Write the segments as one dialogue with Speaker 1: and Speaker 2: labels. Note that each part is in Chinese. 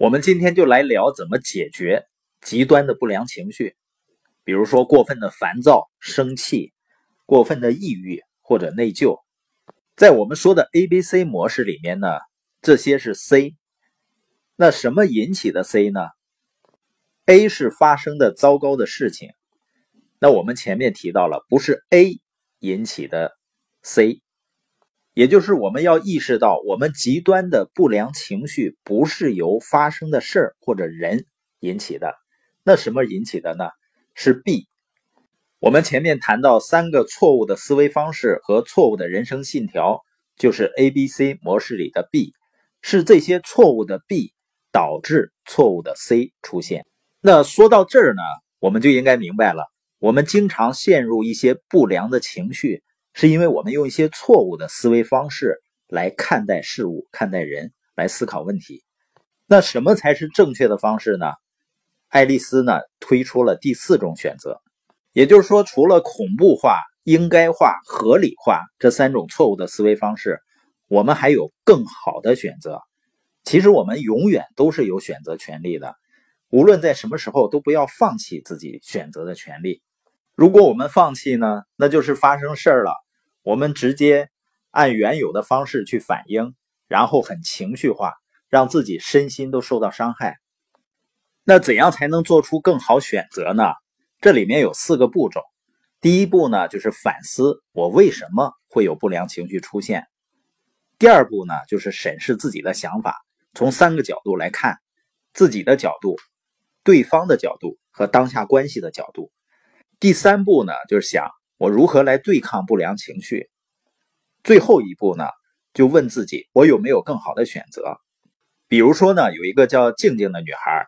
Speaker 1: 我们今天就来聊怎么解决极端的不良情绪，比如说过分的烦躁、生气、过分的抑郁或者内疚。在我们说的 A、B、C 模式里面呢，这些是 C。那什么引起的 C 呢？A 是发生的糟糕的事情。那我们前面提到了，不是 A 引起的 C。也就是我们要意识到，我们极端的不良情绪不是由发生的事儿或者人引起的，那什么引起的呢？是 B。我们前面谈到三个错误的思维方式和错误的人生信条，就是 A、B、C 模式里的 B，是这些错误的 B 导致错误的 C 出现。那说到这儿呢，我们就应该明白了，我们经常陷入一些不良的情绪。是因为我们用一些错误的思维方式来看待事物、看待人、来思考问题。那什么才是正确的方式呢？爱丽丝呢推出了第四种选择，也就是说，除了恐怖化、应该化、合理化这三种错误的思维方式，我们还有更好的选择。其实我们永远都是有选择权利的，无论在什么时候都不要放弃自己选择的权利。如果我们放弃呢，那就是发生事儿了。我们直接按原有的方式去反应，然后很情绪化，让自己身心都受到伤害。那怎样才能做出更好选择呢？这里面有四个步骤。第一步呢，就是反思我为什么会有不良情绪出现。第二步呢，就是审视自己的想法，从三个角度来看：自己的角度、对方的角度和当下关系的角度。第三步呢，就是想我如何来对抗不良情绪。最后一步呢，就问自己我有没有更好的选择。比如说呢，有一个叫静静的女孩，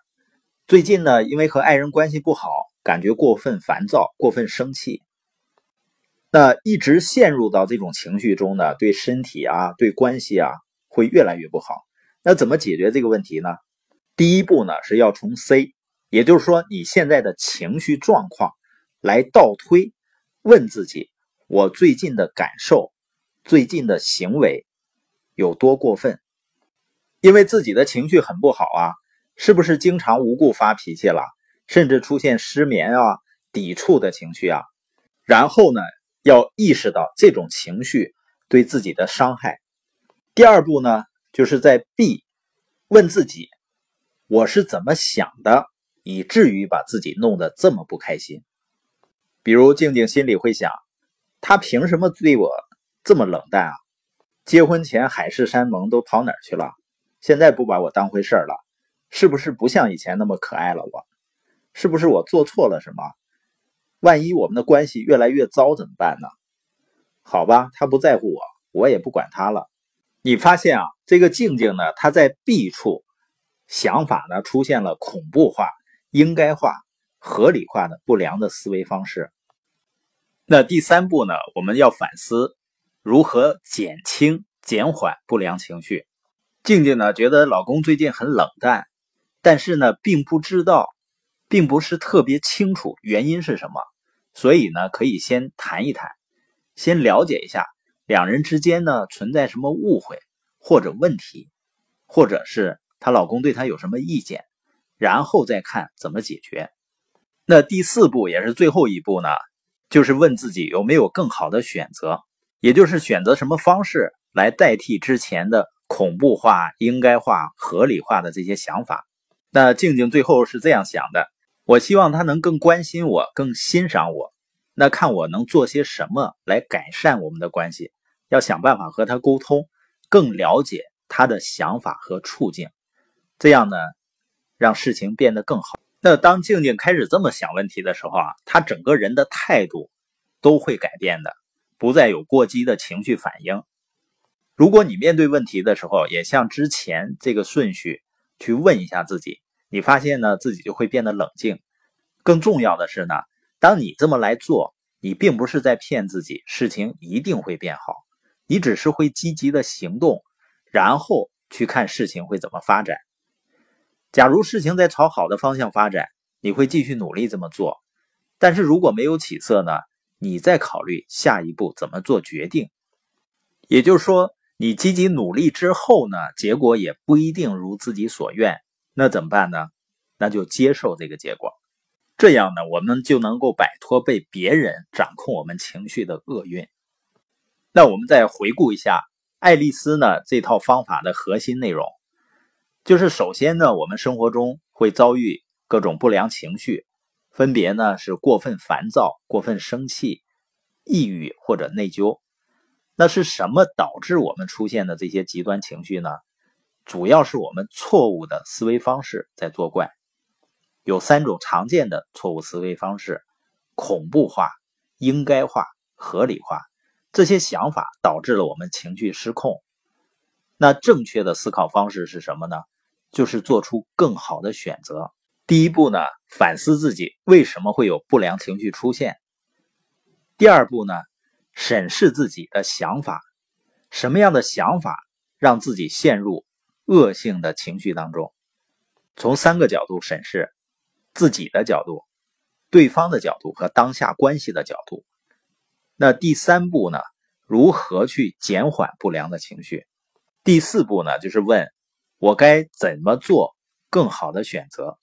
Speaker 1: 最近呢，因为和爱人关系不好，感觉过分烦躁、过分生气，那一直陷入到这种情绪中呢，对身体啊、对关系啊，会越来越不好。那怎么解决这个问题呢？第一步呢，是要从 C，也就是说你现在的情绪状况。来倒推，问自己：我最近的感受、最近的行为有多过分？因为自己的情绪很不好啊，是不是经常无故发脾气了，甚至出现失眠啊、抵触的情绪啊？然后呢，要意识到这种情绪对自己的伤害。第二步呢，就是在 B 问自己：我是怎么想的，以至于把自己弄得这么不开心？比如静静心里会想，他凭什么对我这么冷淡啊？结婚前海誓山盟都跑哪儿去了？现在不把我当回事了，是不是不像以前那么可爱了？我是不是我做错了什么？万一我们的关系越来越糟怎么办呢？好吧，他不在乎我，我也不管他了。你发现啊，这个静静呢，他在 B 处想法呢出现了恐怖化、应该化。合理化的不良的思维方式。那第三步呢？我们要反思如何减轻、减缓不良情绪。静静呢，觉得老公最近很冷淡，但是呢，并不知道，并不是特别清楚原因是什么。所以呢，可以先谈一谈，先了解一下两人之间呢存在什么误会或者问题，或者是她老公对她有什么意见，然后再看怎么解决。那第四步也是最后一步呢，就是问自己有没有更好的选择，也就是选择什么方式来代替之前的恐怖化、应该化、合理化的这些想法。那静静最后是这样想的：我希望他能更关心我，更欣赏我。那看我能做些什么来改善我们的关系，要想办法和他沟通，更了解他的想法和处境，这样呢，让事情变得更好。那当静静开始这么想问题的时候啊，她整个人的态度都会改变的，不再有过激的情绪反应。如果你面对问题的时候，也像之前这个顺序去问一下自己，你发现呢自己就会变得冷静。更重要的是呢，当你这么来做，你并不是在骗自己，事情一定会变好，你只是会积极的行动，然后去看事情会怎么发展。假如事情在朝好的方向发展，你会继续努力这么做；但是如果没有起色呢？你再考虑下一步怎么做决定。也就是说，你积极努力之后呢，结果也不一定如自己所愿，那怎么办呢？那就接受这个结果。这样呢，我们就能够摆脱被别人掌控我们情绪的厄运。那我们再回顾一下爱丽丝呢这套方法的核心内容，就是首先呢，我们生活中会遭遇各种不良情绪，分别呢是过分烦躁、过分生气、抑郁或者内疚。那是什么导致我们出现的这些极端情绪呢？主要是我们错误的思维方式在作怪。有三种常见的错误思维方式：恐怖化、应该化、合理化。这些想法导致了我们情绪失控。那正确的思考方式是什么呢？就是做出更好的选择。第一步呢，反思自己为什么会有不良情绪出现。第二步呢，审视自己的想法，什么样的想法让自己陷入恶性的情绪当中？从三个角度审视。自己的角度、对方的角度和当下关系的角度。那第三步呢？如何去减缓不良的情绪？第四步呢？就是问我该怎么做更好的选择。